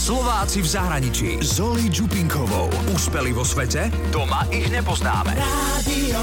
Slováci v zahraničí. Zoli Čupinkovou. Úspeli vo svete? Doma ich nepoznáme. Radio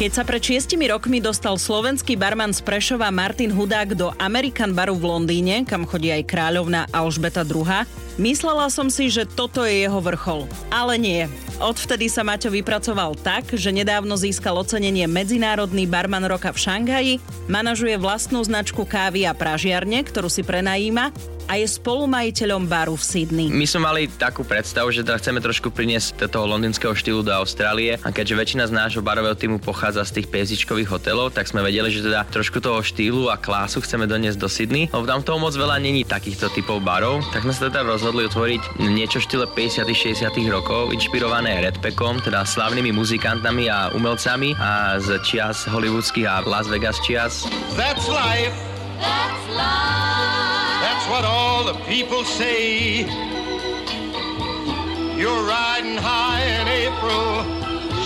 Keď sa pred šiestimi rokmi dostal slovenský barman z Prešova Martin Hudák do American baru v Londýne, kam chodí aj kráľovna Alžbeta II, myslela som si, že toto je jeho vrchol. Ale nie. Odvtedy sa Maťo vypracoval tak, že nedávno získal ocenenie Medzinárodný barman roka v Šanghaji, manažuje vlastnú značku kávy a pražiarne, ktorú si prenajíma a je spolumajiteľom baru v Sydney. My sme mali takú predstavu, že teda chceme trošku priniesť toho londýnskeho štýlu do Austrálie a keďže väčšina z nášho barového týmu pochádza z tých piezičkových hotelov, tak sme vedeli, že teda trošku toho štýlu a klásu chceme doniesť do Sydney. No tam toho moc veľa není takýchto typov barov, tak sme sa teda rozhodli otvoriť niečo v štýle 50 60 rokov, inšpirované Redpackom, teda slavnými muzikantami a umelcami a z čias hollywoodských a Las Vegas čias. That's life. That's life. That's what all the people say. You're riding high in April,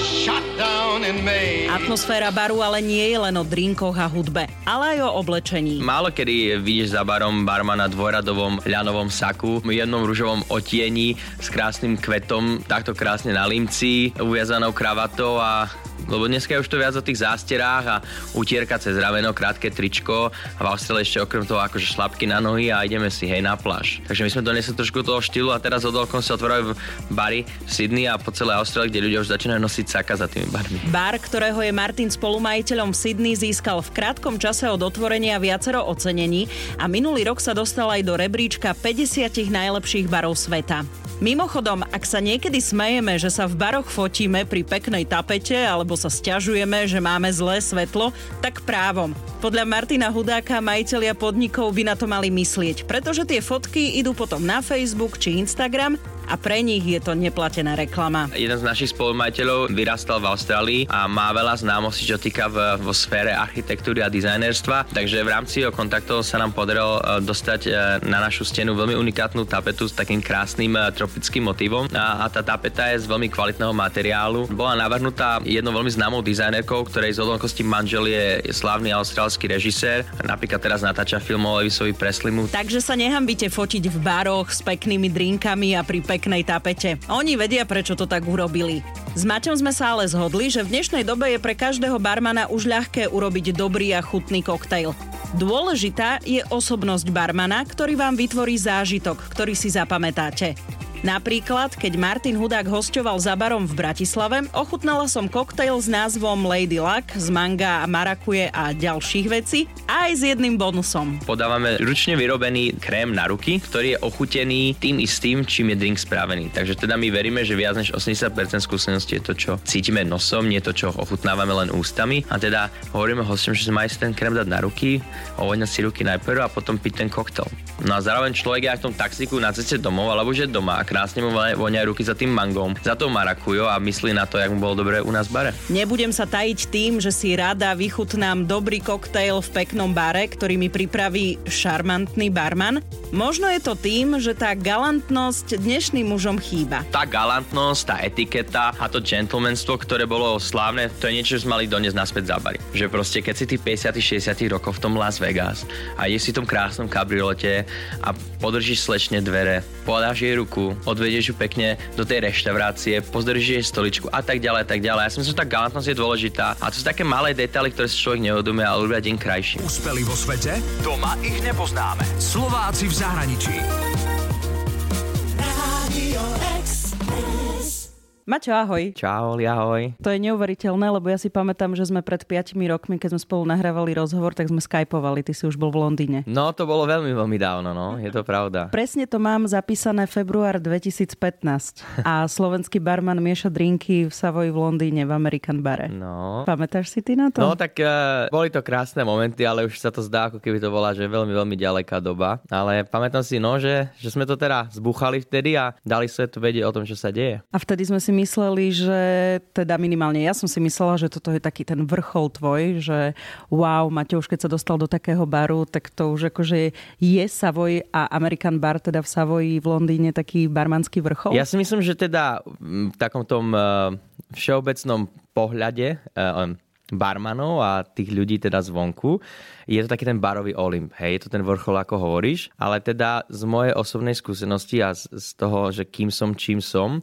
shot down in May. Atmosféra baru ale nie je len o drinkoch a hudbe, ale aj o oblečení. Málo kedy vidíš za barom barmana dvojradovom ľanovom saku, v jednom rúžovom otieni s krásnym kvetom, takto krásne na limci, uviazanou kravatou a lebo dneska je už to viac o tých zásterách a utierka cez rameno, krátke tričko a v Austrálii ešte okrem toho akože šlapky na nohy a ideme si hej na pláž. Takže my sme doniesli trošku toho štýlu a teraz od sa otvárajú bary v Sydney a po celej Austrálii, kde ľudia už začínajú nosiť saka za tými barmi. Bar, ktorého je Martin spolumajiteľom v Sydney, získal v krátkom čase od otvorenia viacero ocenení a minulý rok sa dostal aj do rebríčka 50 najlepších barov sveta. Mimochodom, ak sa niekedy smejeme, že sa v baroch fotíme pri peknej tapete alebo sa stiažujeme, že máme zlé svetlo, tak právom. Podľa Martina Hudáka majiteľia podnikov by na to mali myslieť, pretože tie fotky idú potom na Facebook či Instagram a pre nich je to neplatená reklama. Jeden z našich spolumajiteľov vyrastal v Austrálii a má veľa známostí, čo týka v, vo sfére architektúry a dizajnerstva, takže v rámci jeho kontaktov sa nám podarilo e, dostať e, na našu stenu veľmi unikátnu tapetu s takým krásnym e, tropickým motivom a, a tá tapeta je z veľmi kvalitného materiálu. Bola navrhnutá jednou veľmi známou dizajnerkou, ktorej z okolností manžel je, slávny austrálsky režisér, napríklad teraz natáča film o Elvisovi Preslimu. Takže sa nehambite fotiť v baroch s peknými drinkami a pri peknej tapete. Oni vedia, prečo to tak urobili. S Maťom sme sa ale zhodli, že v dnešnej dobe je pre každého barmana už ľahké urobiť dobrý a chutný koktejl. Dôležitá je osobnosť barmana, ktorý vám vytvorí zážitok, ktorý si zapamätáte. Napríklad, keď Martin Hudák hostoval za barom v Bratislave, ochutnala som koktejl s názvom Lady Luck z manga marakuje a ďalších vecí, aj s jedným bonusom. Podávame ručne vyrobený krém na ruky, ktorý je ochutený tým istým, čím je drink spravený. Takže teda my veríme, že viac než 80% skúsenosti je to, čo cítime nosom, nie to, čo ochutnávame len ústami. A teda hovoríme hostom, že si ten krém dať na ruky, ovoňať si ruky najprv a potom piť ten koktel. No a zároveň človek je aj v tom taxíku na ceste domov, alebo že doma krásne mu vonia ruky za tým mangom, za tou marakujo a myslí na to, jak mu bolo dobre u nás v bare. Nebudem sa tajiť tým, že si rada vychutnám dobrý koktejl v peknom bare, ktorý mi pripraví šarmantný barman. Možno je to tým, že tá galantnosť dnešným mužom chýba. Tá galantnosť, tá etiketa a to gentlemanstvo, ktoré bolo slávne, to je niečo, čo sme mali doniesť naspäť za bary. Že proste, keď si tých 50 60 rokov v tom Las Vegas a je si v tom krásnom kabriolete a podržíš slečne dvere, podáš jej ruku, odvedieš ju pekne do tej reštaurácie, pozdržíš stoličku a tak ďalej, a tak ďalej. Ja si myslím, že tá galantnosť je dôležitá a to sú také malé detaily, ktoré si človek neuvedomuje a urobia deň krajší. Úspeli vo svete? Doma ich nepoznáme. Slováci v zahraničí. Radio Maťo, ahoj. Čau, Oli, ahoj. To je neuveriteľné, lebo ja si pamätám, že sme pred 5 rokmi, keď sme spolu nahrávali rozhovor, tak sme skypovali. Ty si už bol v Londýne. No, to bolo veľmi, veľmi dávno, no, je to pravda. Presne to mám zapísané február 2015 a slovenský barman mieša drinky v Savoji v Londýne v American bare. No. Pamätáš si ty na to? No tak uh, boli to krásne momenty, ale už sa to zdá, ako keby to bola, že veľmi, veľmi ďaleká doba. Ale pamätám si, no, že, že sme to teda zbuchali vtedy a dali svetu vedieť o tom, čo sa deje. A vtedy sme si mysleli, že teda minimálne ja som si myslela, že toto je taký ten vrchol tvoj, že wow, Maťo už keď sa dostal do takého baru, tak to už akože je Savoy a American bar teda v Savoji v Londýne taký barmanský vrchol. Ja si myslím, že teda v takom tom uh, všeobecnom pohľade uh, barmanov a tých ľudí teda zvonku. Je to taký ten barový Olymp, hej, je to ten vrchol, ako hovoríš, ale teda z mojej osobnej skúsenosti a z, z toho, že kým som, čím som,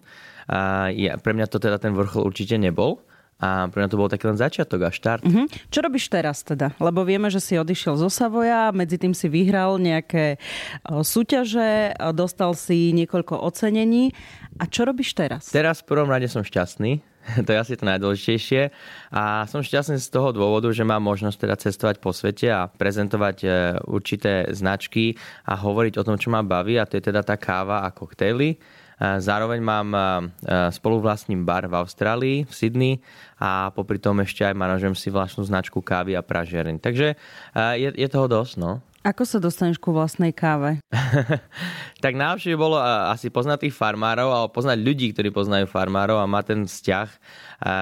a ja, pre mňa to teda ten vrchol určite nebol. A pre mňa to bol taký len začiatok a štart. Uh-huh. Čo robíš teraz teda? Lebo vieme, že si odišiel zo Savoja, medzi tým si vyhral nejaké súťaže, dostal si niekoľko ocenení. A čo robíš teraz? Teraz v prvom rade som šťastný. To je asi to najdôležitejšie. A som šťastný z toho dôvodu, že mám možnosť teda cestovať po svete a prezentovať e, určité značky a hovoriť o tom, čo ma baví. A to je teda tá káva a koktejly. Zároveň mám spoluvlastním bar v Austrálii, v Sydney a popri tom ešte aj manažujem si vlastnú značku kávy a pražiareň. Takže je, je toho dosť, no. Ako sa dostaneš ku vlastnej káve? tak najlepšie bolo asi poznať tých farmárov alebo poznať ľudí, ktorí poznajú farmárov a má ten vzťah a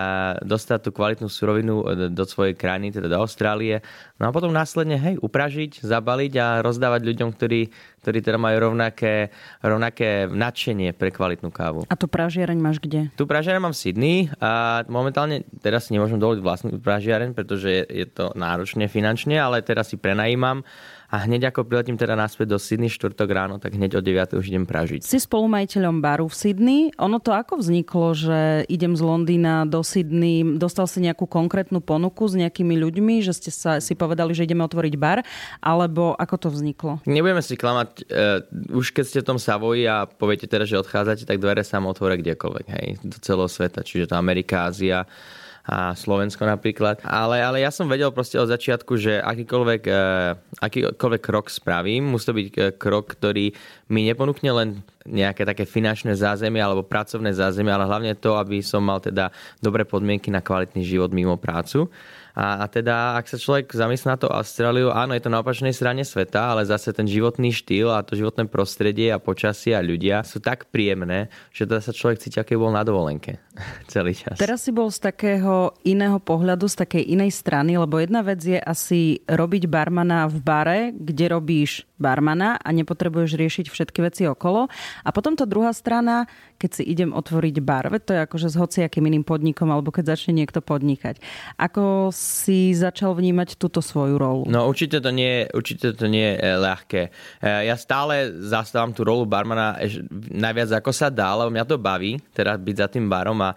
dostať tú kvalitnú surovinu do svojej krajiny, teda do Austrálie. No a potom následne, hej, upražiť, zabaliť a rozdávať ľuďom, ktorí, ktorí teda majú rovnaké, rovnaké nadšenie pre kvalitnú kávu. A tu pražiareň máš kde? Tu pražiareň mám v Sydney a momentálne teraz si nemôžem dovoliť vlastnú pražiareň, pretože je, je to náročne finančne, ale teraz si prenajímam a hneď ako priletím teda naspäť do Sydney štvrtok ráno, tak hneď od 9. už idem pražiť. Si spolumajiteľom baru v Sydney. Ono to ako vzniklo, že idem z Londýna do Sydney, dostal si nejakú konkrétnu ponuku s nejakými ľuďmi, že ste sa si povedali, že ideme otvoriť bar, alebo ako to vzniklo? Nebudeme si klamať, uh, už keď ste v tom Savoji a poviete teda, že odchádzate, tak dvere sa otvoria kdekoľvek, hej, do celého sveta, čiže to Amerika, Ázia, a Slovensko napríklad. Ale, ale ja som vedel proste od začiatku, že akýkoľvek, e, akýkoľvek krok spravím, musí to byť e, krok, ktorý mi neponúkne len nejaké také finančné zázemie alebo pracovné zázemie, ale hlavne to, aby som mal teda dobré podmienky na kvalitný život mimo prácu. A, a teda, ak sa človek zamyslí na to Austráliu, áno, je to na opačnej strane sveta, ale zase ten životný štýl a to životné prostredie a počasie a ľudia sú tak príjemné, že teda sa človek cíti, aký bol na dovolenke celý čas. Teraz si bol z takého iného pohľadu, z takej inej strany, lebo jedna vec je asi robiť barmana v bare, kde robíš barmana a nepotrebuješ riešiť všetky veci okolo. A potom tá druhá strana, keď si idem otvoriť bar, to je akože s hociakým iným podnikom, alebo keď začne niekto podnikať. Ako si začal vnímať túto svoju rolu? No určite to nie, určite to nie je eh, ľahké. Eh, ja stále zastávam tú rolu barmana najviac ako sa dá, lebo mňa to baví, teda byť za tým barom a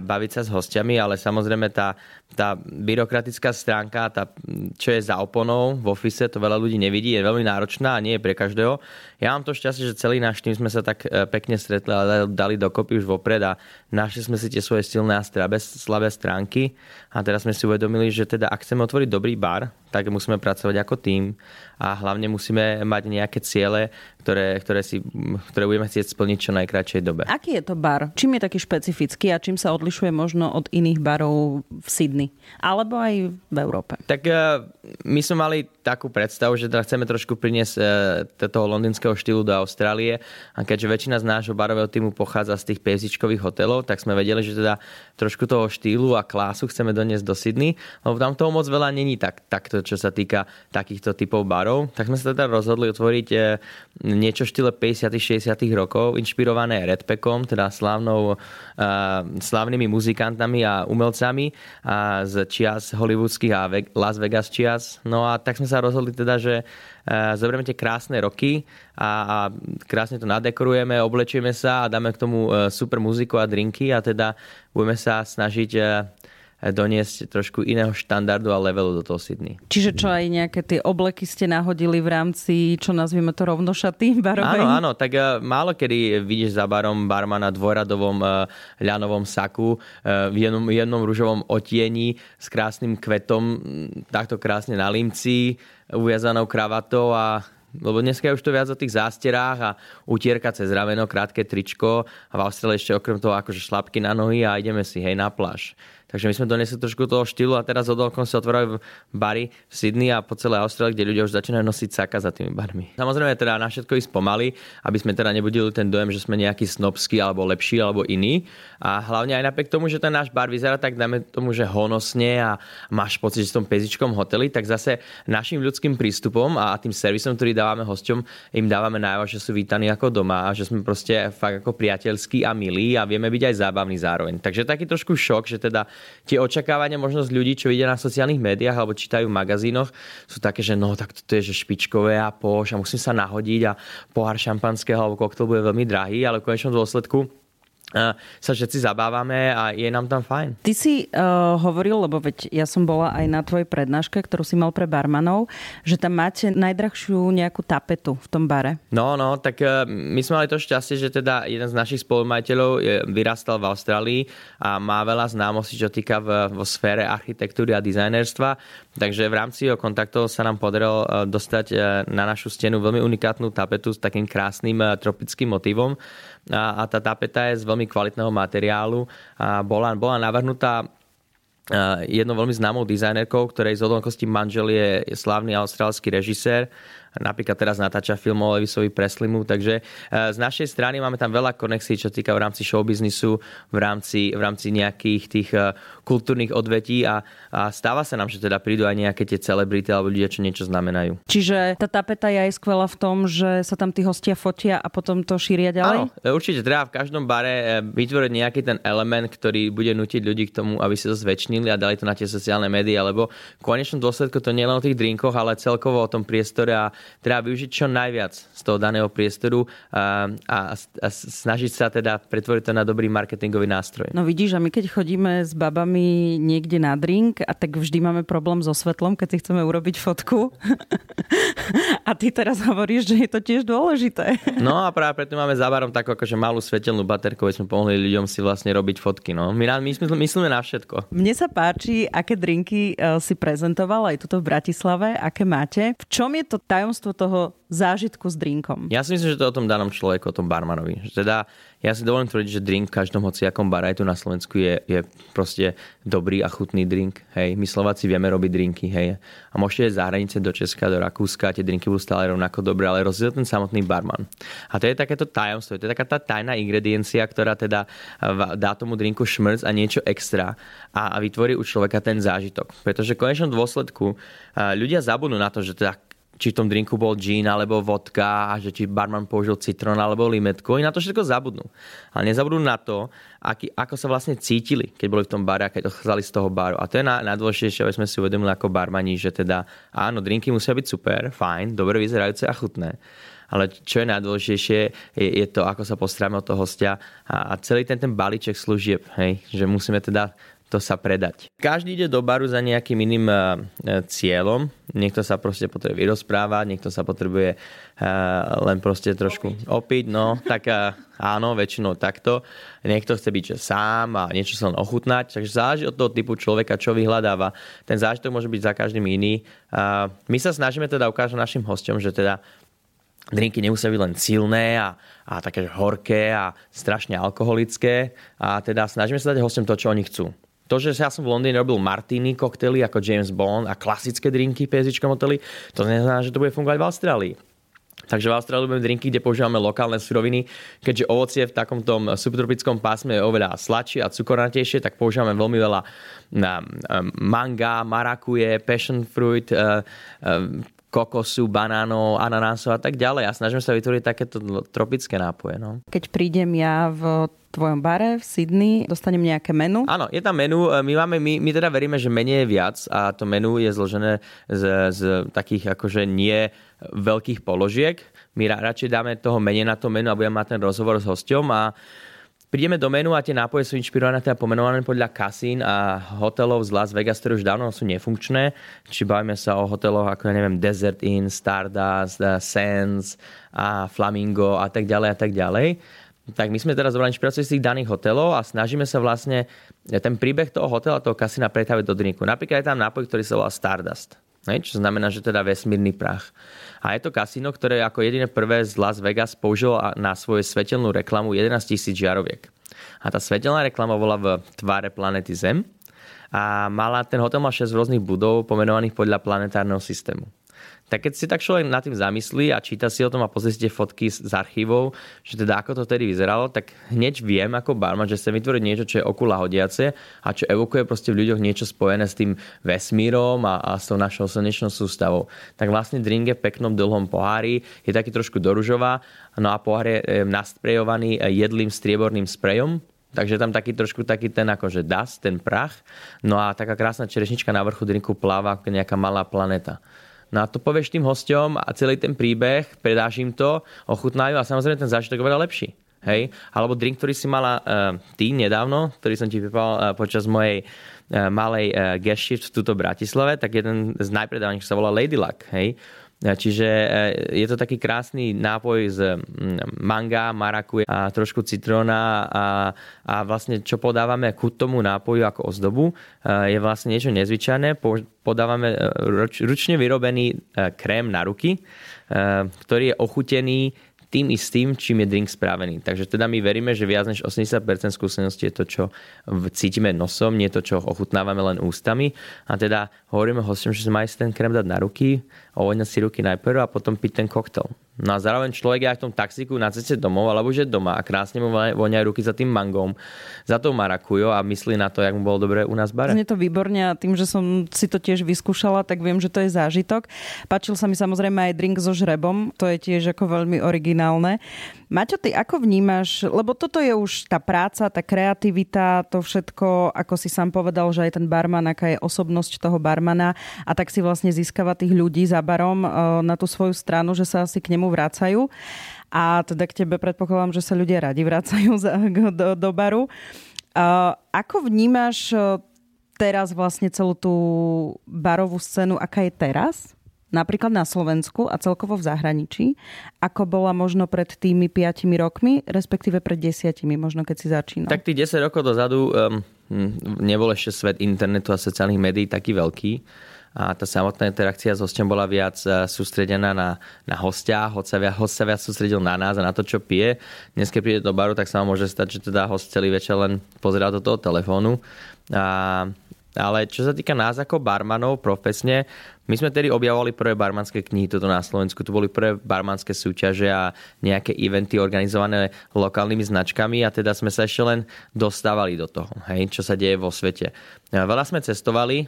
baviť sa s hostiami, ale samozrejme tá tá byrokratická stránka, tá, čo je za oponou v ofise, to veľa ľudí nevidí, je veľmi náročná a nie je pre každého. Ja mám to šťastie, že celý náš tým sme sa tak e, pekne stretli a dali dokopy už vopred a našli sme si tie svoje silné a slabé stránky a teraz sme si uvedomili, že teda ak chceme otvoriť dobrý bar, tak musíme pracovať ako tým a hlavne musíme mať nejaké ciele, ktoré, ktoré, si, ktoré budeme chcieť splniť čo najkračšej dobe. Aký je to bar? Čím je taký špecifický a čím sa odlišuje možno od iných barov v Sydney? Alebo aj v Európe? Tak eh, my sme mali takú predstavu, že teda chceme trošku priniesť eh, toho londýnskeho štýlu do Austrálie a keďže väčšina z nášho barového týmu pochádza z tých pezdičkových hotelov, tak sme vedeli, že teda trošku toho štýlu a klásu chceme doniesť do Sydney, lebo tam toho moc veľa není tak, takto čo sa týka takýchto typov barov. Tak sme sa teda rozhodli otvoriť e, niečo v štýle 50 60 rokov, inšpirované Redpackom, teda slávnou, e, slávnymi muzikantami a umelcami z čias hollywoodských a Las Vegas čias. No a tak sme sa rozhodli teda, že zoberieme tie krásne roky a, a krásne to nadekorujeme, oblečieme sa a dáme k tomu super muziku a drinky a teda budeme sa snažiť doniesť trošku iného štandardu a levelu do toho Sydney. Čiže čo aj nejaké tie obleky ste nahodili v rámci, čo nazvieme to rovnošaty barovej? Áno, áno, tak uh, málo kedy vidíš za barom barmana dvojradovom uh, ľanovom saku, uh, v jednom, jednom rúžovom otieni s krásnym kvetom, takto krásne na limci, uviazanou kravatou a lebo dneska je už to viac o tých zásterách a utierka cez rameno, krátke tričko a v Austrálii ešte okrem toho akože šlapky na nohy a ideme si hej na pláž. Takže my sme donesli trošku toho štýlu a teraz od sa otvárajú bary v Sydney a po celej Austrálii, kde ľudia už začínajú nosiť saka za tými barmi. Samozrejme teda na všetko ísť pomaly, aby sme teda nebudili ten dojem, že sme nejaký snobský alebo lepší alebo iný. A hlavne aj napriek tomu, že ten náš bar vyzerá tak, dáme tomu, že honosne a máš pocit, že v tom pezičkom hoteli, tak zase našim ľudským prístupom a tým servisom, ktorý dávame hosťom, im dávame najavo, že sú vítaní ako doma a že sme proste fakt ako priateľskí a milí a vieme byť aj zábavní zároveň. Takže taký trošku šok, že teda tie očakávania možno z ľudí, čo vidia na sociálnych médiách alebo čítajú v magazínoch, sú také, že no tak toto je že špičkové a poš a musím sa nahodiť a pohár šampanského alebo koktel bude veľmi drahý, ale v konečnom dôsledku sa všetci zabávame a je nám tam fajn. Ty si uh, hovoril, lebo veď ja som bola aj na tvojej prednáške, ktorú si mal pre barmanov, že tam máte najdrahšiu nejakú tapetu v tom bare. No, no, tak uh, my sme mali to šťastie, že teda jeden z našich spolumajiteľov je, vyrastal v Austrálii a má veľa známostí, čo týka v, vo sfére architektúry a dizajnerstva. Takže v rámci jeho kontaktov sa nám podarilo uh, dostať uh, na našu stenu veľmi unikátnu tapetu s takým krásnym uh, tropickým motivom. A, a tá tapeta je z veľmi kvalitného materiálu a bola, bola navrhnutá jednou veľmi známou dizajnerkou, ktorej z odlonkosti manžel je slávny austrálsky režisér napríklad teraz natáča film o Elvisovi Preslimu, takže e, z našej strany máme tam veľa konexí, čo týka v rámci showbiznisu, v rámci, v rámci nejakých tých e, kultúrnych odvetí a, a stáva sa nám, že teda prídu aj nejaké tie celebrity alebo ľudia, čo niečo znamenajú. Čiže tá tapeta je aj skvelá v tom, že sa tam tí hostia fotia a potom to šíria ďalej? Áno, e, určite treba v každom bare vytvoriť nejaký ten element, ktorý bude nutiť ľudí k tomu, aby si to zväčšnili a dali to na tie sociálne médiá, lebo v konečnom dôsledku to nie len o tých drinkoch, ale celkovo o tom priestore a treba využiť čo najviac z toho daného priestoru a, a, a snažiť sa teda pretvoriť to na dobrý marketingový nástroj. No vidíš, a my keď chodíme s babami niekde na drink a tak vždy máme problém so svetlom, keď si chceme urobiť fotku. a ty teraz hovoríš, že je to tiež dôležité. no a práve preto máme za barom takú akože malú svetelnú baterku, aby sme pomohli ľuďom si vlastne robiť fotky. No. My, my myslíme na všetko. Mne sa páči, aké drinky e, si prezentoval aj tuto v Bratislave, aké máte. V čom je to tajomstvo tajomstvo toho zážitku s drinkom. Ja si myslím, že to je o tom danom človeku, o tom barmanovi. Teda, ja si dovolím tvrdiť, že drink v každom hociakom bare tu na Slovensku je, je proste dobrý a chutný drink. Hej. My Slováci vieme robiť drinky. Hej. A môžete ísť za hranice do Česka, do Rakúska, tie drinky budú stále rovnako dobré, ale rozdiel ten samotný barman. A to je takéto tajomstvo, to je taká tá tajná ingrediencia, ktorá teda dá tomu drinku šmrc a niečo extra a, a vytvorí u človeka ten zážitok. Pretože v konečnom dôsledku ľudia zabudnú na to, že teda či v tom drinku bol gin alebo vodka že či barman použil citrón alebo limetku. Oni na to všetko zabudnú. Ale nezabudnú na to, aký, ako sa vlastne cítili, keď boli v tom bare a keď odchádzali z toho baru. A to je na, najdôležitejšie, aby sme si uvedomili ako barmani, že teda áno, drinky musia byť super, fajn, dobre vyzerajúce a chutné. Ale čo je najdôležitejšie, je, je to, ako sa postaráme od toho hostia a, a celý ten, ten balíček služieb, hej, že musíme teda to sa predať. Každý ide do baru za nejakým iným uh, cieľom. Niekto sa proste potrebuje vyrozprávať, niekto sa potrebuje uh, len proste trošku opiť. No, tak uh, áno, väčšinou takto. Niekto chce byť že sám a niečo sa len ochutnať. Takže záleží od toho typu človeka, čo vyhľadáva. Ten zážitok môže byť za každým iný. My sa snažíme teda ukázať našim hostom, že teda drinky nemusia byť len silné a, a také horké a strašne alkoholické a teda snažíme sa dať hostom to, čo oni chcú. To, že ja som v Londýne robil martini koktely ako James Bond a klasické drinky v PSIčkom to neznamená, že to bude fungovať v Austrálii. Takže v Austrálii budeme drinky, kde používame lokálne suroviny. Keďže ovocie v takomto subtropickom pásme je oveľa sladšie a cukornatejšie, tak používame veľmi veľa manga, marakuje, passion fruit, eh, eh, kokosu, banánov, ananásov a tak ďalej. A snažím sa vytvoriť takéto tropické nápoje. No. Keď prídem ja v tvojom bare v Sydney, dostanem nejaké menu? Áno, je tam menu. My, máme, my, my teda veríme, že menej je viac a to menu je zložené z, z takých akože nie veľkých položiek. My radšej dáme toho menej na to menu a budeme mať ten rozhovor s hosťom a Prídeme do menu a tie nápoje sú inšpirované teda pomenované podľa kasín a hotelov z Las Vegas, ktoré už dávno sú nefunkčné. Či bavíme sa o hoteloch ako, ja neviem, Desert Inn, Stardust, uh, Sands a Flamingo a tak ďalej a tak ďalej. Tak my sme teraz zobrali inšpiráciu z tých daných hotelov a snažíme sa vlastne ten príbeh toho hotela, toho kasína pretaviť do drinku. Napríklad je tam nápoj, ktorý sa volá Stardust. Čo znamená, že teda vesmírny prach. A je to kasíno, ktoré ako jediné prvé z Las Vegas použilo na svoju svetelnú reklamu 11 tisíc žiaroviek. A tá svetelná reklama bola v tváre planety Zem a mala, ten hotel mal 6 rôznych budov pomenovaných podľa planetárneho systému tak keď si tak človek nad tým zamyslí a číta si o tom a pozrie si tie fotky z, archívov, že teda ako to vtedy vyzeralo, tak hneď viem ako barman, že sa vytvoriť niečo, čo je okula hodiace a čo evokuje proste v ľuďoch niečo spojené s tým vesmírom a, a s tou našou slnečnou sústavou. Tak vlastne drink je v peknom dlhom pohári, je taký trošku doružová, no a pohár je nasprejovaný jedlým strieborným sprejom, takže tam taký trošku taký ten akože dust, ten prach, no a taká krásna čerešnička na vrchu drinku pláva ako nejaká malá planeta. No a to povieš tým hosťom a celý ten príbeh, predáš im to, ochutnajú a samozrejme ten zážitok je lepší. Hej? Alebo drink, ktorý si mala uh, ty nedávno, ktorý som ti vypal uh, počas mojej uh, malej uh, guest shift v tuto Bratislave, tak jeden z najpredávanejších sa volá Lady Luck. Hej? Čiže je to taký krásny nápoj z manga, marakuje a trošku citróna a, a vlastne čo podávame ku tomu nápoju ako ozdobu je vlastne niečo nezvyčajné. Podávame ruč, ručne vyrobený krém na ruky, ktorý je ochutený tým istým, čím je drink spravený. Takže teda my veríme, že viac než 80% skúsenosti je to, čo cítime nosom, nie to, čo ochutnávame len ústami. A teda hovoríme hostom, že sa majú si ten krém dať na ruky, ovoňať si ruky najprv a potom piť ten koktel. No a zároveň človek je aj v tom taxiku na ceste domov, alebo že doma a krásne mu voňajú ruky za tým mangom, za tou marakujo a myslí na to, jak mu bolo dobre u nás v bare. Znie to výborne a tým, že som si to tiež vyskúšala, tak viem, že to je zážitok. Páčil sa mi samozrejme aj drink so žrebom, to je tiež ako veľmi originálne. Maťo, ty ako vnímaš, lebo toto je už tá práca, tá kreativita, to všetko, ako si sám povedal, že aj ten barman, aká je osobnosť toho barmana a tak si vlastne získava tých ľudí za barom eh, na tú svoju stranu, že sa asi k nemu vracajú. A teda k tebe predpokladám, že sa ľudia radi vracajú do, do baru. Eh, ako vnímaš eh, teraz vlastne celú tú barovú scénu, aká je teraz? napríklad na Slovensku a celkovo v zahraničí, ako bola možno pred tými 5 rokmi, respektíve pred 10, možno keď si začínal? Tak tých 10 rokov dozadu um, nebol ešte svet internetu a sociálnych médií taký veľký a tá samotná interakcia s hostom bola viac e, sústredená na, na hostia, host sa, viac, host sa viac sústredil na nás a na to, čo pije. Dnes, keď príde do baru, tak sa vám môže stať, že teda host celý večer len pozerá do toho telefónu. A ale čo sa týka nás ako barmanov profesne, my sme tedy objavovali prvé barmanské knihy toto na Slovensku. Tu boli prvé barmanské súťaže a nejaké eventy organizované lokálnymi značkami a teda sme sa ešte len dostávali do toho, hej, čo sa deje vo svete. Veľa sme cestovali,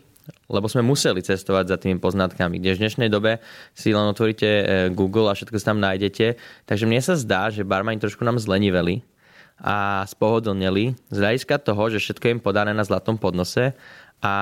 lebo sme museli cestovať za tými poznatkami. Kde v dnešnej dobe si len otvoríte e, Google a všetko si tam nájdete. Takže mne sa zdá, že barmani trošku nám zleniveli a spohodlnili z hľadiska toho, že všetko im podané na zlatom podnose a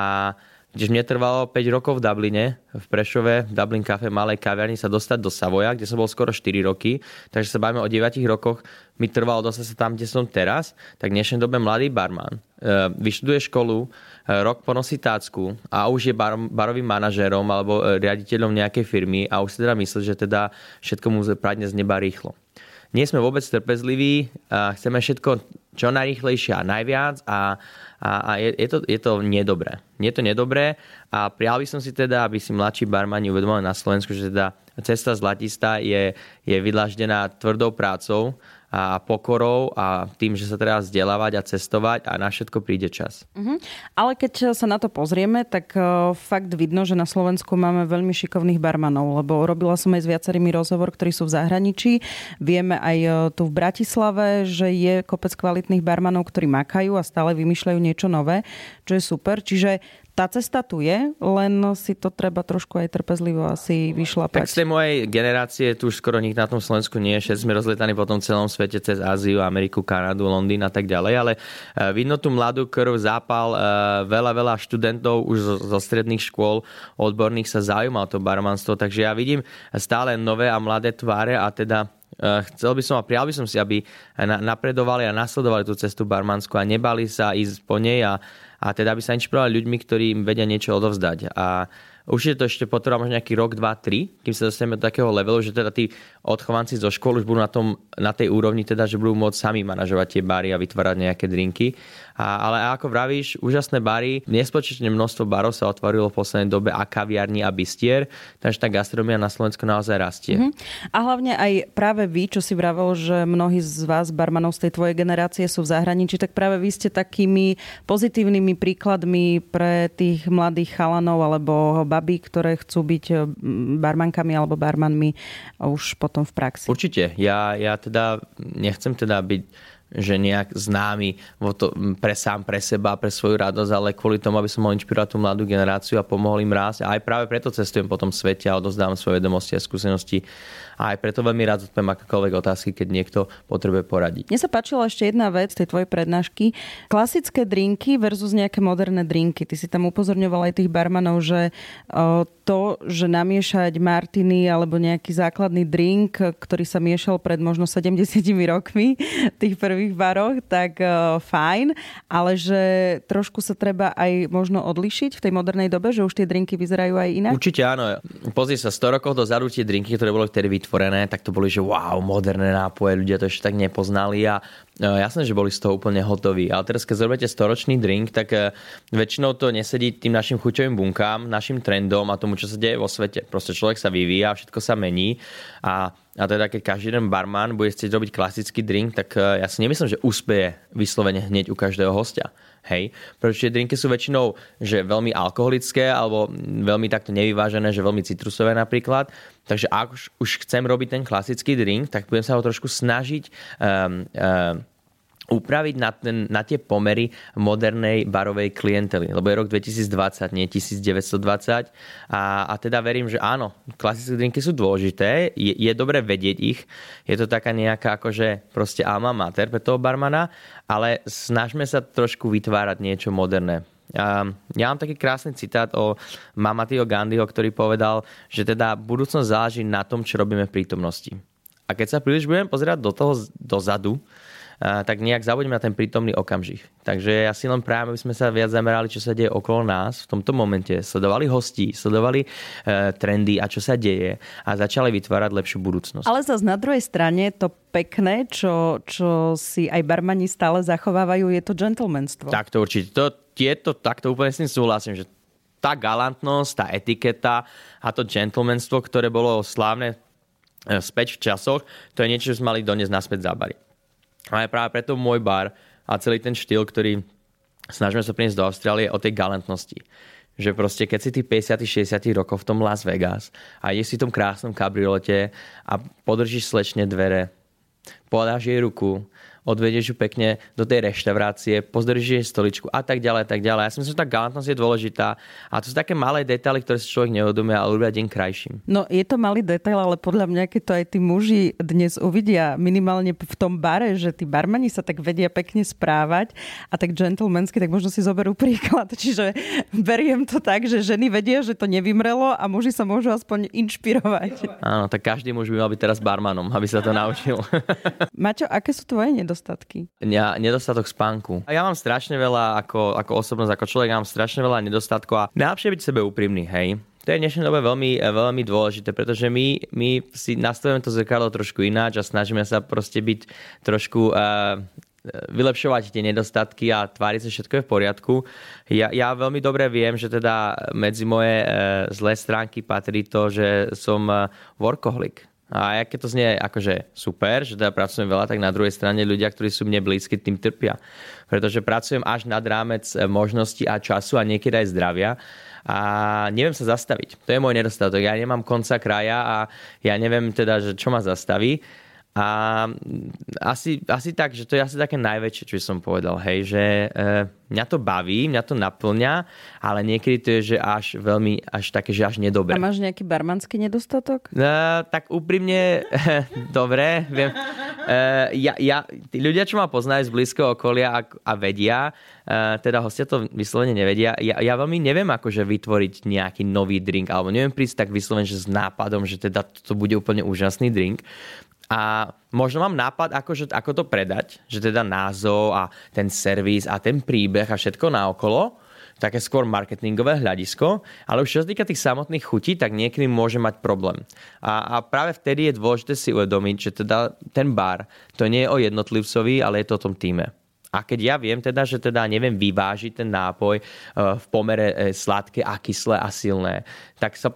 když mne trvalo 5 rokov v Dubline, v Prešove, v Dublin Cafe, malej kaviarni sa dostať do Savoja, kde som bol skoro 4 roky, takže sa bavíme o 9 rokoch, mi trvalo dostať sa tam, kde som teraz, tak v dnešnej dobe mladý barman e, vyštuduje školu, rok ponosí tácku a už je bar, barovým manažérom alebo e, riaditeľom nejakej firmy a už si teda myslí, že teda všetko mu pradne z neba rýchlo. Nie sme vôbec trpezliví, chceme všetko čo najrýchlejšie a najviac a a, a je, je, to, je to nedobré. Je to nedobré a prijal by som si teda, aby si mladší barmani uvedomovali na Slovensku, že teda cesta zlatista je, je vydlaždená tvrdou prácou a pokorou a tým, že sa treba vzdelávať a cestovať a na všetko príde čas. Uh-huh. Ale keď sa na to pozrieme, tak uh, fakt vidno, že na Slovensku máme veľmi šikovných barmanov, lebo robila som aj s viacerými rozhovor, ktorí sú v zahraničí. Vieme aj uh, tu v Bratislave, že je kopec kvalitných barmanov, ktorí makajú a stále vymýšľajú niečo nové, čo je super. Čiže tá cesta tu je, len si to treba trošku aj trpezlivo asi vyšlapať. Tak z tej mojej generácie tu už skoro nikto na tom Slovensku nie je. Všetci sme rozlietaní po tom celom svete cez Áziu, Ameriku, Kanadu, Londýn a tak ďalej, ale e, vidno tú mladú krv, zápal, e, veľa, veľa študentov už zo, stredných škôl odborných sa zaujíma o to barmanstvo, takže ja vidím stále nové a mladé tváre a teda e, chcel by som a prijal by som si, aby napredovali a nasledovali tú cestu barmansku a nebali sa ísť po nej a a teda aby sa inšpirovali ľuďmi, ktorí im vedia niečo odovzdať. A Určite to ešte potrvá možno nejaký rok, dva, tri, kým sa dostaneme do takého levelu, že teda tí odchovanci zo škôl už budú na, tom, na tej úrovni, teda, že budú môcť sami manažovať tie bary a vytvárať nejaké drinky. A, ale ako vravíš, úžasné bary, nespočetne množstvo barov sa otvorilo v poslednej dobe a kaviarní a bistier, takže tá gastronomia na Slovensku naozaj rastie. Mm-hmm. A hlavne aj práve vy, čo si vravel, že mnohí z vás, barmanov z tej tvojej generácie sú v zahraničí, tak práve vy ste takými pozitívnymi príkladmi pre tých mladých chalanov alebo baby, ktoré chcú byť eh, barmankami alebo barmanmi už potom v praxi. Určite. Ja, ja teda nechcem teda byť že nejak známy pre sám, pre seba, pre svoju radosť, ale kvôli tomu, aby som mohol inšpirovať tú mladú generáciu a pomohol im rásť. A aj práve preto cestujem po tom svete a odozdávam svoje vedomosti a skúsenosti. A aj preto veľmi rád zodpoviem akékoľvek otázky, keď niekto potrebuje poradiť. Mne sa páčila ešte jedna vec tej tvojej prednášky. Klasické drinky versus nejaké moderné drinky. Ty si tam upozorňoval aj tých barmanov, že to, že namiešať martiny alebo nejaký základný drink, ktorý sa miešal pred možno 70 rokmi, tých prvých baroch, tak fajn, ale že trošku sa treba aj možno odlišiť v tej modernej dobe, že už tie drinky vyzerajú aj inak? Určite áno. Pozri sa, 100 rokov dozadu tie drinky, ktoré boli vtedy vytvorené, tak to boli, že wow, moderné nápoje, ľudia to ešte tak nepoznali a uh, jasné, že boli z toho úplne hotoví. Ale teraz, keď zrobíte storočný drink, tak uh, väčšinou to nesedí tým našim chuťovým bunkám, našim trendom a tomu, čo sa deje vo svete. Proste človek sa vyvíja, všetko sa mení a a teda keď každý jeden barman bude chcieť robiť klasický drink, tak eh, ja si nemyslím, že úspeje vyslovene hneď u každého hostia. Hej, pretože drinky sú väčšinou že veľmi alkoholické alebo veľmi takto nevyvážené, že veľmi citrusové napríklad. Takže ak už, už chcem robiť ten klasický drink, tak budem sa ho trošku snažiť um, um, upraviť na, ten, na tie pomery modernej barovej klientely. Lebo je rok 2020, nie 1920. A, a teda verím, že áno, klasické drinky sú dôležité, je, je dobre vedieť ich. Je to taká nejaká akože proste alma mater pre toho barmana, ale snažme sa trošku vytvárať niečo moderné. Ja mám taký krásny citát o Mamatio Gandhiho, ktorý povedal, že teda budúcnosť záleží na tom, čo robíme v prítomnosti. A keď sa príliš budeme pozerať do toho dozadu, tak nejak zabudíme na ten prítomný okamžik. Takže ja si len práve, aby sme sa viac zamerali, čo sa deje okolo nás v tomto momente, sledovali hostí, sledovali e, trendy a čo sa deje a začali vytvárať lepšiu budúcnosť. Ale zase na druhej strane to pekné, čo, čo si aj barmani stále zachovávajú, je to gentlemanstvo. Tak to určite. To, tieto, takto úplne s tým súhlasím, že tá galantnosť, tá etiketa a to gentlemanstvo, ktoré bolo slávne e, späť v časoch, to je niečo, čo sme mali doniesť naspäť zábary. A je práve preto môj bar a celý ten štýl, ktorý snažíme sa priniesť do Austrálie o tej galantnosti. Že proste, keď si ty 50 60 rokov v tom Las Vegas a ideš si v tom krásnom kabriolete a podržíš slečne dvere, podáš jej ruku, odvedieš ju pekne do tej reštaurácie, pozdržíš jej stoličku a tak ďalej, a tak ďalej. Ja si myslím, že tá galantnosť je dôležitá a to sú také malé detaily, ktoré si človek neuvedomuje a urobia deň krajším. No je to malý detail, ale podľa mňa, keď to aj tí muži dnes uvidia minimálne v tom bare, že tí barmani sa tak vedia pekne správať a tak gentlemansky, tak možno si zoberú príklad. Čiže beriem to tak, že ženy vedia, že to nevymrelo a muži sa môžu aspoň inšpirovať. Áno, tak každý muž by mal byť teraz barmanom, aby sa to naučil. Maťo, aké sú tvoje nedostatky? Nedostatky? Ja, nedostatok spánku. A ja mám strašne veľa, ako, ako osobnosť, ako človek, ja mám strašne veľa nedostatkov a najlepšie byť sebe úprimný, hej. To je v dnešnej dobe veľmi, veľmi dôležité, pretože my, my si nastavujeme to zrkadlo trošku ináč a snažíme sa proste byť trošku uh, vylepšovať tie nedostatky a tváriť sa všetko je v poriadku. Ja, ja veľmi dobre viem, že teda medzi moje uh, zlé stránky patrí to, že som uh, workoholik. A aké to znie akože super, že teda pracujem veľa, tak na druhej strane ľudia, ktorí sú mne blízki, tým trpia. Pretože pracujem až nad rámec e, možností a času a niekedy aj zdravia a neviem sa zastaviť. To je môj nedostatok. Ja nemám konca kraja a ja neviem teda, že čo ma zastaví. A asi, asi tak, že to je asi také najväčšie, čo som povedal, hej, že e, mňa to baví, mňa to naplňa, ale niekedy to je, že až veľmi, až také, že až nedobré. A máš nejaký barmanský nedostatok? E, tak úprimne, dobre, viem. E, ja, ja, tí ľudia, čo ma poznajú z blízkeho okolia a, a vedia, e, teda hostia to vyslovene nevedia, ja, ja veľmi neviem akože vytvoriť nejaký nový drink, alebo neviem prísť tak vyslovene, že s nápadom, že teda to bude úplne úžasný drink. A možno mám nápad, ako, že, ako to predať, že teda názov a ten servis a ten príbeh a všetko naokolo, také skôr marketingové hľadisko, ale už čo sa týka tých samotných chutí, tak niekedy môže mať problém. A, a práve vtedy je dôležité si uvedomiť, že teda ten bar, to nie je o jednotlivcovi, ale je to o tom týme. A keď ja viem teda, že teda neviem vyvážiť ten nápoj v pomere e, sladké a kyslé a silné, tak sa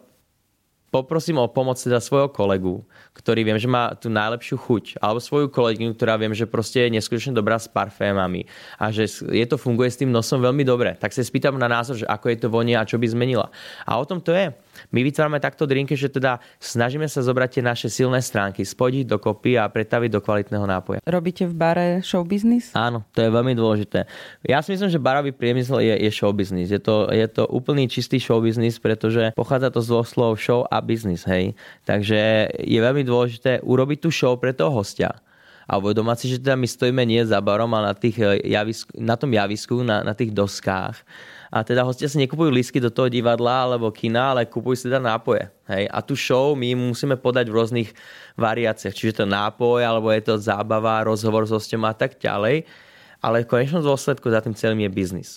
poprosím o pomoc teda svojho kolegu, ktorý viem, že má tú najlepšiu chuť, alebo svoju kolegyňu, ktorá viem, že proste je neskutočne dobrá s parfémami a že je to funguje s tým nosom veľmi dobre. Tak sa spýtam na názor, že ako je to vonie a čo by zmenila. A o tom to je. My vytvárame takto drinky, že teda snažíme sa zobrať tie naše silné stránky, spojiť ich dokopy a pretaviť do kvalitného nápoja. Robíte v bare show business? Áno, to je veľmi dôležité. Ja si myslím, že barový priemysel je, je show business. Je to, je to úplný čistý show business, pretože pochádza to z dvoch slov show a business, hej. Takže je veľmi dôležité urobiť tú show pre toho hostia a uvedomať si, že teda my stojíme nie za barom, ale na, tých eh, javisku, na tom javisku, na, na tých doskách. A teda hostia si nekupujú lísky do toho divadla alebo kina, ale kupujú si teda nápoje. Hej? A tú show my musíme podať v rôznych variáciách. Čiže to nápoj, alebo je to zábava, rozhovor s hostom a tak ďalej. Ale v konečnom dôsledku za tým celým je biznis.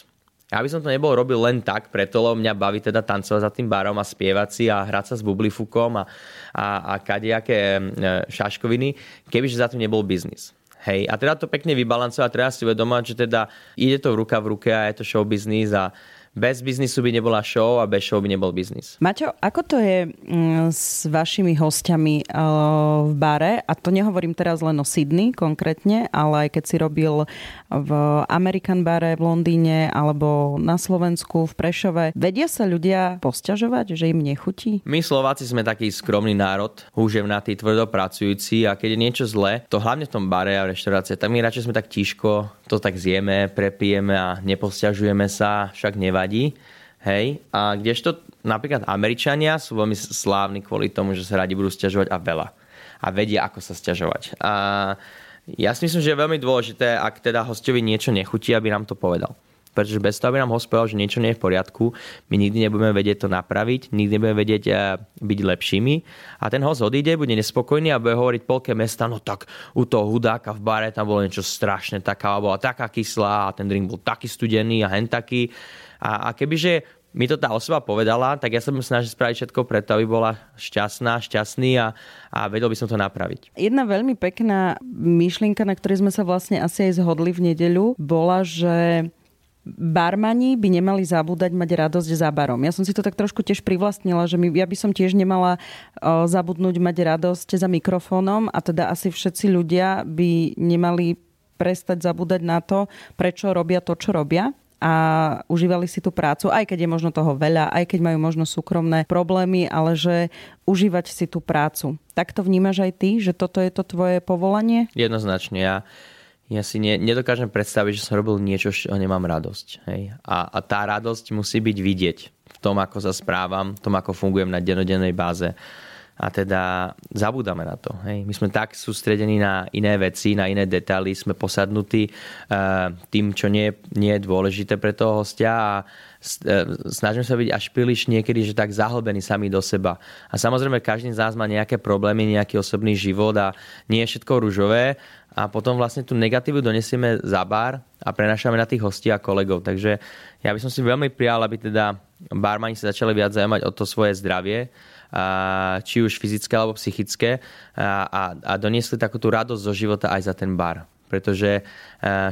Ja by som to nebol robil len tak, preto lebo mňa baví teda tancovať za tým barom a spievať si a hrať sa s bublifukom a, a, a kadejaké e, šaškoviny, kebyže za tým nebol biznis. Hej, a teda to pekne vybalancovať, treba si uvedomať, že teda ide to ruka v ruke a je to show business a bez biznisu by nebola show a bez show by nebol biznis. Maťo, ako to je mm, s vašimi hostiami eh, v bare? A to nehovorím teraz len o Sydney konkrétne, ale aj keď si robil v American bare v Londýne alebo na Slovensku v Prešove. Vedia sa ľudia posťažovať, že im nechutí? My Slováci sme taký skromný národ, húževnatý, tvrdo pracujúci a keď je niečo zlé, to hlavne v tom bare a v reštaurácii, tak my radšej sme tak tiško, to tak zjeme, prepijeme a neposťažujeme sa, však nevadí nevadí. Hej, a kdežto napríklad Američania sú veľmi slávni kvôli tomu, že sa radi budú stiažovať a veľa. A vedia, ako sa stiažovať. A ja si myslím, že je veľmi dôležité, ak teda hostovi niečo nechutí, aby nám to povedal. Pretože bez toho, aby nám host povedal, že niečo nie je v poriadku, my nikdy nebudeme vedieť to napraviť, nikdy nebudeme vedieť eh, byť lepšími. A ten host odíde, bude nespokojný a bude hovoriť polke mesta, no tak u toho hudáka v bare tam bolo niečo strašné, taká bola taká kyslá a ten drink bol taký studený a hen taký a, a kebyže mi to tá osoba povedala, tak ja sa budem snažiť spraviť všetko preto, aby bola šťastná, šťastný a, a vedel by som to napraviť. Jedna veľmi pekná myšlienka, na ktorej sme sa vlastne asi aj zhodli v nedeľu, bola, že barmani by nemali zabúdať mať radosť za barom. Ja som si to tak trošku tiež privlastnila, že my, ja by som tiež nemala o, zabudnúť mať radosť za mikrofónom a teda asi všetci ľudia by nemali prestať zabúdať na to, prečo robia to, čo robia a užívali si tú prácu, aj keď je možno toho veľa, aj keď majú možno súkromné problémy, ale že užívať si tú prácu. Tak to vnímaš aj ty, že toto je to tvoje povolanie? Jednoznačne. Ja, ja si ne, nedokážem predstaviť, že som robil niečo, čo nemám radosť. Hej? A, a tá radosť musí byť vidieť v tom, ako sa správam, v tom, ako fungujem na denodennej báze a teda zabúdame na to. Hej. My sme tak sústredení na iné veci, na iné detaily, sme posadnutí uh, tým, čo nie, nie je dôležité pre toho hostia a uh, snažíme sa byť až príliš niekedy, že tak zahlbení sami do seba. A samozrejme, každý z nás má nejaké problémy, nejaký osobný život a nie je všetko rúžové a potom vlastne tú negatívu donesieme za bar a prenašame na tých hostí a kolegov. Takže ja by som si veľmi prijal, aby teda barmani sa začali viac zaujímať o to svoje zdravie, či už fyzické alebo psychické a, a, doniesli takú tú radosť zo života aj za ten bar pretože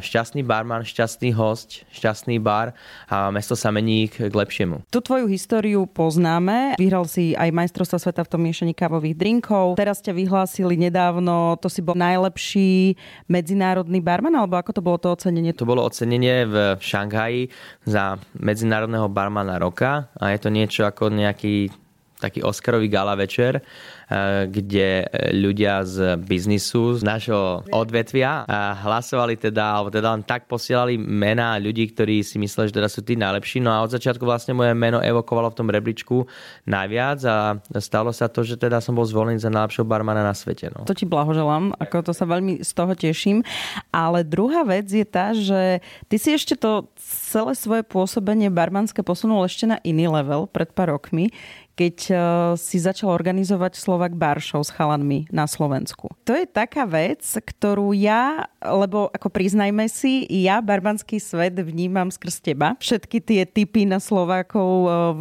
šťastný barman, šťastný host, šťastný bar a mesto sa mení k lepšiemu. Tu tvoju históriu poznáme. Vyhral si aj majstrovstva sveta v tom miešaní kávových drinkov. Teraz ťa vyhlásili nedávno, to si bol najlepší medzinárodný barman, alebo ako to bolo to ocenenie? To bolo ocenenie v Šanghaji za medzinárodného barmana roka a je to niečo ako nejaký taký Oscarový gala večer, eh, kde ľudia z biznisu, z nášho odvetvia eh, hlasovali teda, alebo teda len tak posielali mená ľudí, ktorí si mysleli, že teda sú tí najlepší. No a od začiatku vlastne moje meno evokovalo v tom rebríčku najviac a stalo sa to, že teda som bol zvolený za najlepšieho barmana na svete. No. To ti blahoželám, ako to sa veľmi z toho teším. Ale druhá vec je tá, že ty si ešte to celé svoje pôsobenie barmanské posunul ešte na iný level pred pár rokmi, keď eh, si začal organizovať Slovak Bar Show s chalanmi na Slovensku. To je taká vec, ktorú ja, lebo ako priznajme si, ja barbanský svet vnímam skrz teba. Všetky tie typy na Slovákov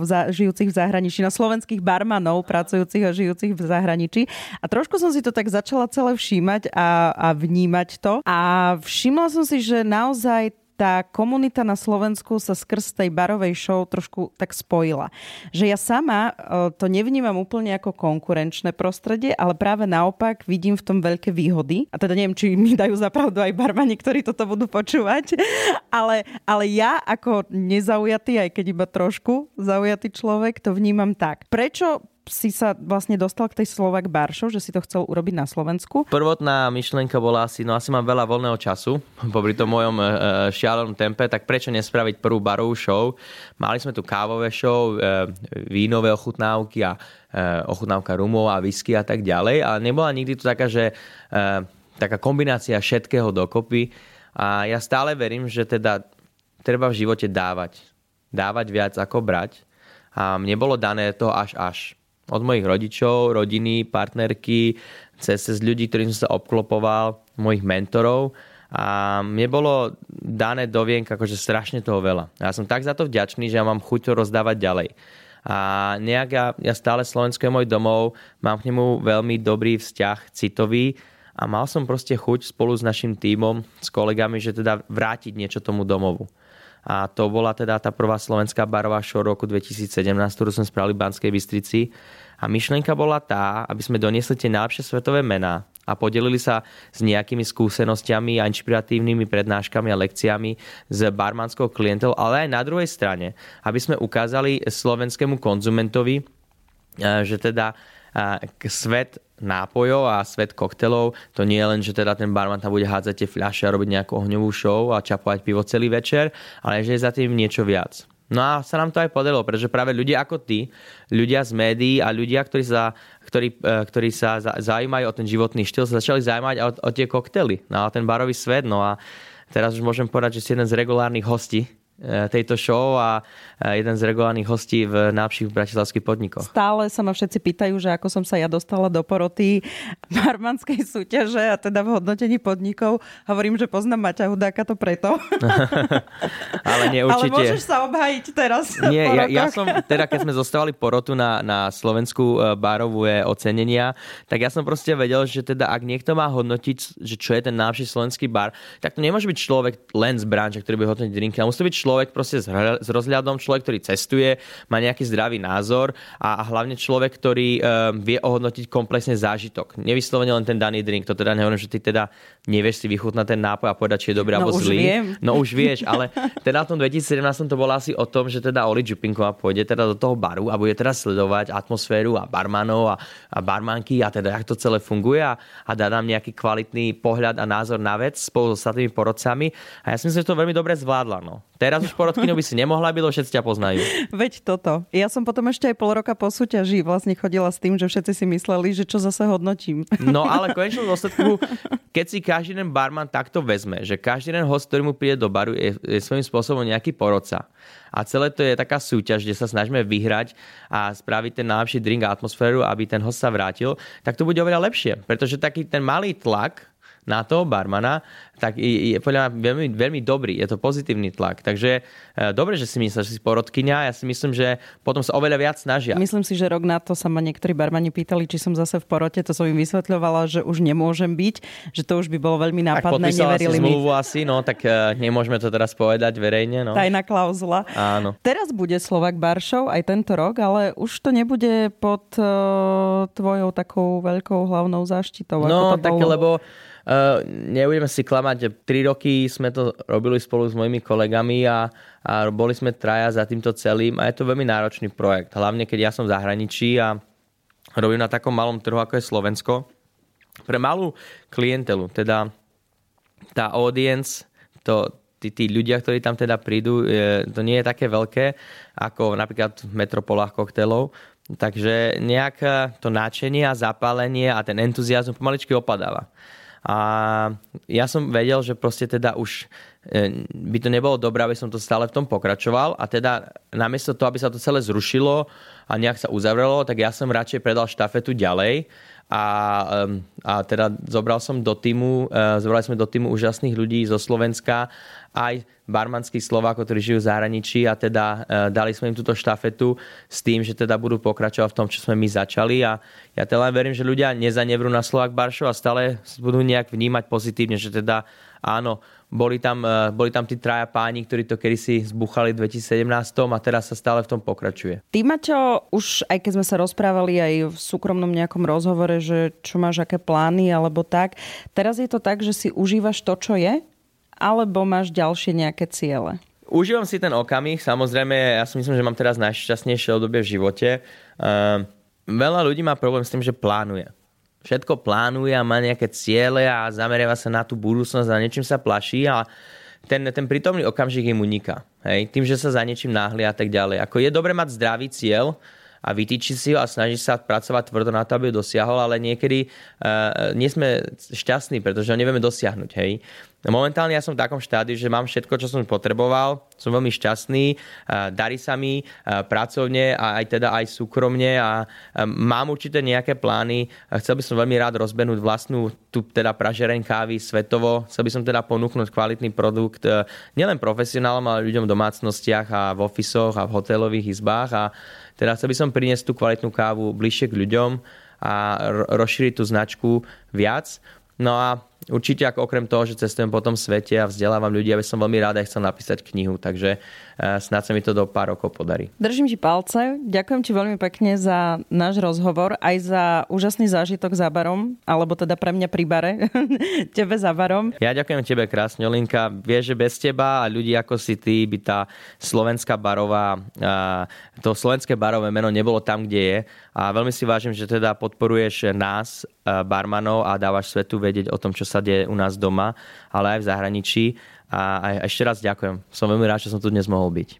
eh, žijúcich v zahraničí, na slovenských barmanov pracujúcich a žijúcich v zahraničí. A trošku som si to tak začala celé všímať a, a vnímať to. A všimla som si, že naozaj tá komunita na Slovensku sa skrz tej barovej show trošku tak spojila. Že ja sama e, to nevnímam úplne ako konkurenčné prostredie, ale práve naopak vidím v tom veľké výhody. A teda neviem, či mi dajú zapravdu aj barmani, ktorí toto budú počúvať. Ale, ale ja ako nezaujatý, aj keď iba trošku zaujatý človek, to vnímam tak. Prečo si sa vlastne dostal k tej Slovak Bar Show, že si to chcel urobiť na Slovensku? Prvotná myšlienka bola asi, no asi mám veľa voľného času, popri tom mojom e, šialenom tempe, tak prečo nespraviť prvú barovú show? Mali sme tu kávové show, e, vínové ochutnávky a e, ochutnávka rumov a whisky a tak ďalej, ale nebola nikdy to taká, že e, taká kombinácia všetkého dokopy a ja stále verím, že teda treba v živote dávať. Dávať viac ako brať a mne bolo dané to až až od mojich rodičov, rodiny, partnerky, cez, cez ľudí, ktorým som sa obklopoval, mojich mentorov a mne bolo dané do vienka akože strašne toho veľa. Ja som tak za to vďačný, že ja mám chuť to rozdávať ďalej. A nejak ja, ja stále Slovensko je môj domov, mám k nemu veľmi dobrý vzťah, citový a mal som proste chuť spolu s našim tímom, s kolegami, že teda vrátiť niečo tomu domovu. A to bola teda tá prvá slovenská barová show roku 2017, ktorú sme spravili v Banskej Bystrici. A myšlienka bola tá, aby sme doniesli tie najlepšie svetové mená a podelili sa s nejakými skúsenostiami a inšpiratívnymi prednáškami a lekciami s barmanskou klientou, ale aj na druhej strane, aby sme ukázali slovenskému konzumentovi, eh, že teda eh, svet nápojov a svet koktelov, to nie je len, že teda ten barman tam bude hádzať tie fľaše a robiť nejakú ohňovú show a čapovať pivo celý večer, ale že je za tým niečo viac. No a sa nám to aj podarilo, pretože práve ľudia ako ty, ľudia z médií a ľudia, ktorí sa, ktorí, e, ktorí sa zaujímajú o ten životný štýl, sa začali zaujímať o, o tie koktely, no a ten barový svet. No a teraz už môžem povedať, že si jeden z regulárnych hostí tejto show a e, jeden z regulárnych hostí v najlepších bratislavských podnikoch. Stále sa ma všetci pýtajú, že ako som sa ja dostala do poroty barmanskej súťaže a teda v hodnotení podnikov. Hovorím, že poznám Maťa Hudáka to preto. Ale nie, určite. Ale môžeš sa obhájiť teraz. Nie, ja, ja, som, teda keď sme zostávali porotu na, na Slovensku e, barovú ocenenia, tak ja som proste vedel, že teda ak niekto má hodnotiť, že čo je ten najlepší slovenský bar, tak to nemôže byť človek len z branže, ktorý bude hodnotiť drinky, ale musí to byť človek, človek proste s rozhľadom, človek, ktorý cestuje, má nejaký zdravý názor a, a hlavne človek, ktorý um, vie ohodnotiť komplexne zážitok. Nevyslovene len ten daný drink. To teda nehovorím, že ty teda nevieš si vychutnať ten nápoj a povedať, či je dobrý no, alebo zlý. Viem. No už vieš, ale teda v tom 2017 to bolo asi o tom, že teda Oli Čupinková pôjde teda do toho baru a bude teda sledovať atmosféru a barmanov a, a barmanky a teda jak to celé funguje a, a dá nám nejaký kvalitný pohľad a názor na vec spolu s ostatnými porodcami. A ja si myslím, že to veľmi dobre zvládla. No. Teraz už porodkyňou by si nemohla byť, všetci ťa poznajú. Veď toto. Ja som potom ešte aj pol roka po súťaži vlastne chodila s tým, že všetci si mysleli, že čo zase hodnotím. No ale v konečnom dôsledku, keď si každý ten barman takto vezme, že každý ten host, ktorý mu príde do baru, je, je svojím spôsobom nejaký porodca. A celé to je taká súťaž, kde sa snažíme vyhrať a spraviť ten najlepší drink a atmosféru, aby ten host sa vrátil, tak to bude oveľa lepšie. Pretože taký ten malý tlak na toho barmana, tak je, je podľa mňa veľmi, veľmi dobrý. Je to pozitívny tlak. Takže e, dobre, že si myslíš, že si porodkynia. Ja si myslím, že potom sa oveľa viac snažia. Myslím si, že rok na to sa ma niektorí barmani pýtali, či som zase v porote. To som im vysvetľovala, že už nemôžem byť, že to už by bolo veľmi nápadné. Tak neverili si zmluvu mi. asi, no tak uh, nemôžeme to teraz povedať verejne. No. Tajná klauzula. Áno. Teraz bude Slovak Baršov aj tento rok, ale už to nebude pod uh, tvojou takou veľkou hlavnou záštitou. No, to tak bolo. lebo Uh, nebudeme si klamať, že 3 roky sme to robili spolu s mojimi kolegami a, a boli sme traja za týmto celým a je to veľmi náročný projekt. Hlavne keď ja som v zahraničí a robím na takom malom trhu, ako je Slovensko. Pre malú klientelu, teda tá audience, to, tí, tí ľudia, ktorí tam teda prídu, je, to nie je také veľké ako napríklad v metropolách koktélov. Takže nejak to náčenie a zapálenie a ten entuziasmus pomaličky opadáva. A ja som vedel, že proste teda už e, by to nebolo dobré, aby som to stále v tom pokračoval. A teda namiesto toho, aby sa to celé zrušilo a nejak sa uzavrelo, tak ja som radšej predal štafetu ďalej a, a teda zobral som do týmu, e, zobrali sme do týmu úžasných ľudí zo Slovenska aj barmanských Slovákov, ktorí žijú v zahraničí a teda e, dali sme im túto štafetu s tým, že teda budú pokračovať v tom, čo sme my začali. A ja teda verím, že ľudia nezanevrú na Slovák Baršov a stále budú nejak vnímať pozitívne, že teda áno, boli tam, e, boli tam tí traja páni, ktorí to kedysi zbuchali v 2017 a teraz sa stále v tom pokračuje. Ty, Maťo, už aj keď sme sa rozprávali aj v súkromnom nejakom rozhovore, že čo máš, aké plány alebo tak, teraz je to tak, že si užívaš to, čo je? alebo máš ďalšie nejaké ciele? Užívam si ten okamih, samozrejme, ja si myslím, že mám teraz najšťastnejšie obdobie v živote. Uh, veľa ľudí má problém s tým, že plánuje. Všetko plánuje a má nejaké ciele a zameriava sa na tú budúcnosť a niečím sa plaší a ten, ten prítomný okamžik im uniká. Hej? Tým, že sa za niečím náhli a tak ďalej. Ako je dobre mať zdravý cieľ, a vytýči si ho a snaží sa pracovať tvrdo na to, aby ho dosiahol, ale niekedy uh, nie sme šťastní, pretože ho nevieme dosiahnuť. Hej. Momentálne ja som v takom štádiu, že mám všetko, čo som potreboval, som veľmi šťastný, darí sa mi pracovne a aj teda aj súkromne a mám určité nejaké plány. Chcel by som veľmi rád rozbenúť vlastnú tu teda pražereň kávy svetovo. Chcel by som teda ponúknuť kvalitný produkt e, nielen profesionálom, ale ľuďom v domácnostiach a v ofisoch a v hotelových izbách a teda chcel by som priniesť tú kvalitnú kávu bližšie k ľuďom a rozšíriť tú značku viac. No a určite ako okrem toho, že cestujem po tom svete a vzdelávam ľudí, aby som veľmi rád aj chcel napísať knihu, takže eh, snad sa mi to do pár rokov podarí. Držím ti palce, ďakujem ti veľmi pekne za náš rozhovor, aj za úžasný zážitok za barom, alebo teda pre mňa pri bare, tebe za barom. Ja ďakujem tebe krásne, Olinka. Vieš, že bez teba a ľudí ako si ty by tá slovenská barová, to slovenské barové meno nebolo tam, kde je a veľmi si vážim, že teda podporuješ nás, barmanov a dávaš svetu vedieť o tom, čo sa deje u nás doma, ale aj v zahraničí. A ešte raz ďakujem. Som veľmi rád, že som tu dnes mohol byť.